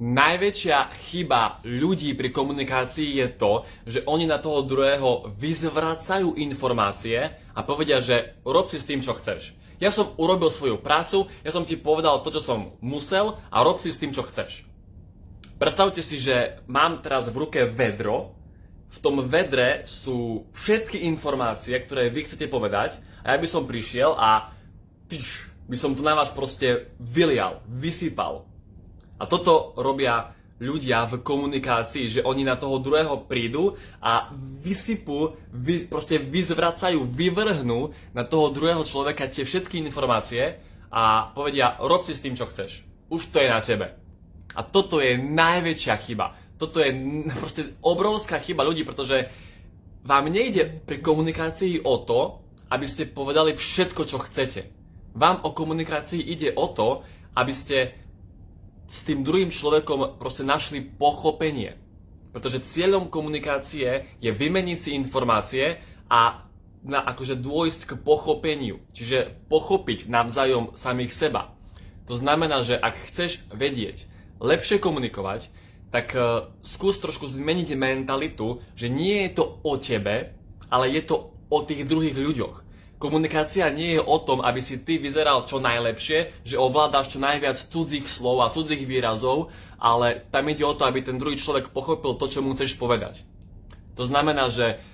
Najväčšia chyba ľudí pri komunikácii je to, že oni na toho druhého vyzvracajú informácie a povedia, že rob si s tým, čo chceš. Ja som urobil svoju prácu, ja som ti povedal to, čo som musel a rob si s tým, čo chceš. Predstavte si, že mám teraz v ruke vedro, v tom vedre sú všetky informácie, ktoré vy chcete povedať a ja by som prišiel a tyš, by som to na vás proste vylial, vysypal. A toto robia ľudia v komunikácii, že oni na toho druhého prídu a vysypú, vy, proste vyzvracajú, vyvrhnú na toho druhého človeka tie všetky informácie a povedia, rob si s tým, čo chceš. Už to je na tebe. A toto je najväčšia chyba. Toto je proste obrovská chyba ľudí, pretože vám nejde pri komunikácii o to, aby ste povedali všetko, čo chcete. Vám o komunikácii ide o to, aby ste s tým druhým človekom proste našli pochopenie. Pretože cieľom komunikácie je vymeniť si informácie a na, akože dôjsť k pochopeniu. Čiže pochopiť navzájom samých seba. To znamená, že ak chceš vedieť, lepšie komunikovať, tak uh, skús trošku zmeniť mentalitu, že nie je to o tebe, ale je to o tých druhých ľuďoch. Komunikácia nie je o tom, aby si ty vyzeral čo najlepšie, že ovládaš čo najviac cudzích slov a cudzích výrazov, ale tam ide o to, aby ten druhý človek pochopil to, čo mu chceš povedať. To znamená, že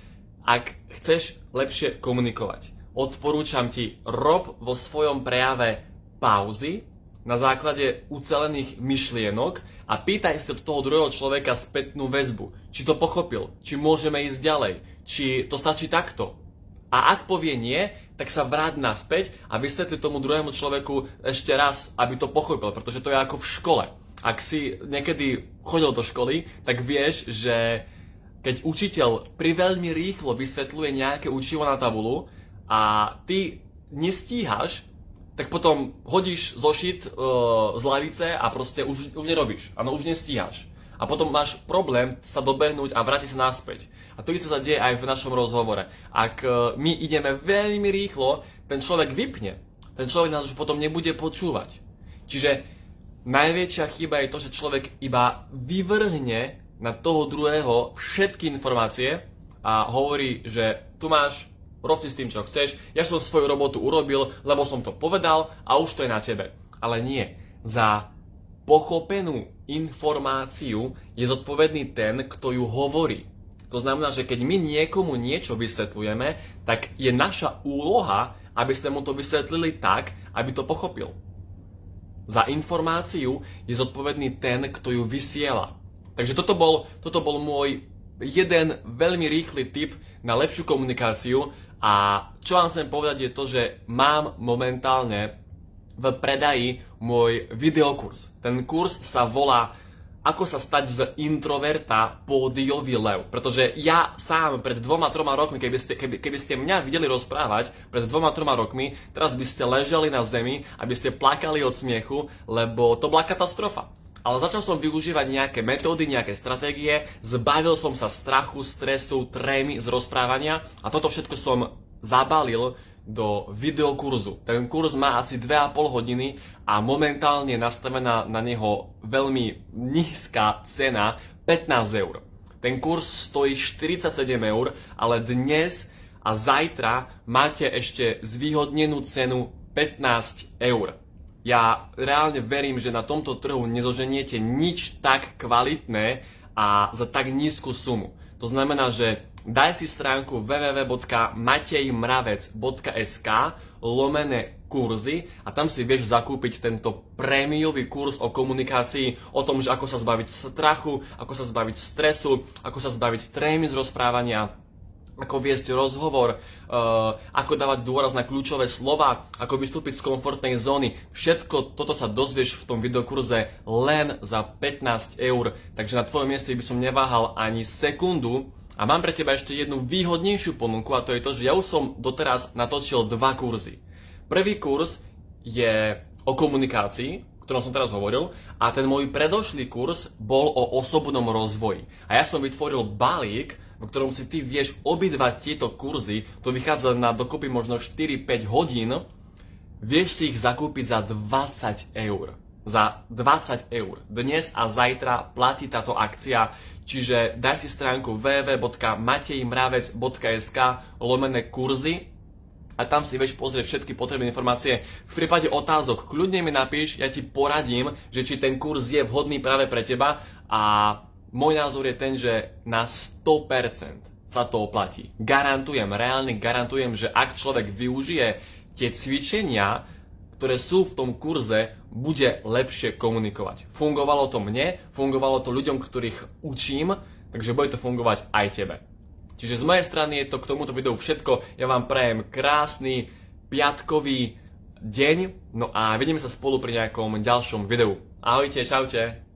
ak chceš lepšie komunikovať, odporúčam ti, rob vo svojom prejave pauzy na základe ucelených myšlienok a pýtaj si od toho druhého človeka spätnú väzbu, či to pochopil, či môžeme ísť ďalej, či to stačí takto, a ak povie nie, tak sa vráť naspäť a vysvetli tomu druhému človeku ešte raz, aby to pochopil, pretože to je ako v škole. Ak si niekedy chodil do školy, tak vieš, že keď učiteľ priveľmi rýchlo vysvetľuje nejaké učivo na tabulu a ty nestíhaš, tak potom hodíš zošit uh, z lavice a proste už, už nerobíš. Áno, už nestíhaš a potom máš problém sa dobehnúť a vrátiť sa naspäť. A to isté sa deje aj v našom rozhovore. Ak e, my ideme veľmi rýchlo, ten človek vypne. Ten človek nás už potom nebude počúvať. Čiže najväčšia chyba je to, že človek iba vyvrhne na toho druhého všetky informácie a hovorí, že tu máš, rob si s tým, čo chceš, ja som svoju robotu urobil, lebo som to povedal a už to je na tebe. Ale nie. Za pochopenú informáciu je zodpovedný ten, kto ju hovorí. To znamená, že keď my niekomu niečo vysvetľujeme, tak je naša úloha, aby sme mu to vysvetlili tak, aby to pochopil. Za informáciu je zodpovedný ten, kto ju vysiela. Takže toto bol, toto bol môj jeden veľmi rýchly tip na lepšiu komunikáciu a čo vám chcem povedať je to, že mám momentálne v predaji môj videokurs. Ten kurz sa volá ako sa stať z introverta pódiový lev. Pretože ja sám pred dvoma, troma rokmi, keby ste, keby, keby ste mňa videli rozprávať, pred dvoma, troma rokmi, teraz by ste ležali na zemi, aby ste plakali od smiechu, lebo to bola katastrofa. Ale začal som využívať nejaké metódy, nejaké stratégie, zbavil som sa strachu, stresu, trémy z rozprávania a toto všetko som zabalil do videokurzu. Ten kurz má asi 2,5 hodiny a momentálne je nastavená na neho veľmi nízka cena 15 eur. Ten kurz stojí 47 eur, ale dnes a zajtra máte ešte zvýhodnenú cenu 15 eur. Ja reálne verím, že na tomto trhu nezoženiete nič tak kvalitné a za tak nízku sumu. To znamená, že daj si stránku www.matejmravec.sk lomené kurzy a tam si vieš zakúpiť tento prémiový kurz o komunikácii, o tom, že ako sa zbaviť strachu, ako sa zbaviť stresu, ako sa zbaviť trémy z rozprávania, ako viesť rozhovor, uh, ako dávať dôraz na kľúčové slova, ako vystúpiť z komfortnej zóny. Všetko toto sa dozvieš v tom videokurze len za 15 eur. Takže na tvojom mieste by som neváhal ani sekundu a mám pre teba ešte jednu výhodnejšiu ponuku a to je to, že ja už som doteraz natočil dva kurzy. Prvý kurz je o komunikácii, o ktorom som teraz hovoril, a ten môj predošlý kurz bol o osobnom rozvoji. A ja som vytvoril balík, v ktorom si ty vieš obidva tieto kurzy, to vychádza na dokopy možno 4-5 hodín, vieš si ich zakúpiť za 20 eur. Za 20 eur. Dnes a zajtra platí táto akcia, čiže daj si stránku www.matejmravec.sk lomené kurzy a tam si vieš pozrieť všetky potrebné informácie. V prípade otázok kľudne mi napíš, ja ti poradím, že či ten kurz je vhodný práve pre teba a môj názor je ten, že na 100% sa to oplatí. Garantujem, reálne garantujem, že ak človek využije tie cvičenia, ktoré sú v tom kurze, bude lepšie komunikovať. Fungovalo to mne, fungovalo to ľuďom, ktorých učím, takže bude to fungovať aj tebe. Čiže z mojej strany je to k tomuto videu všetko. Ja vám prajem krásny piatkový deň, no a vidíme sa spolu pri nejakom ďalšom videu. Ahojte, čaute.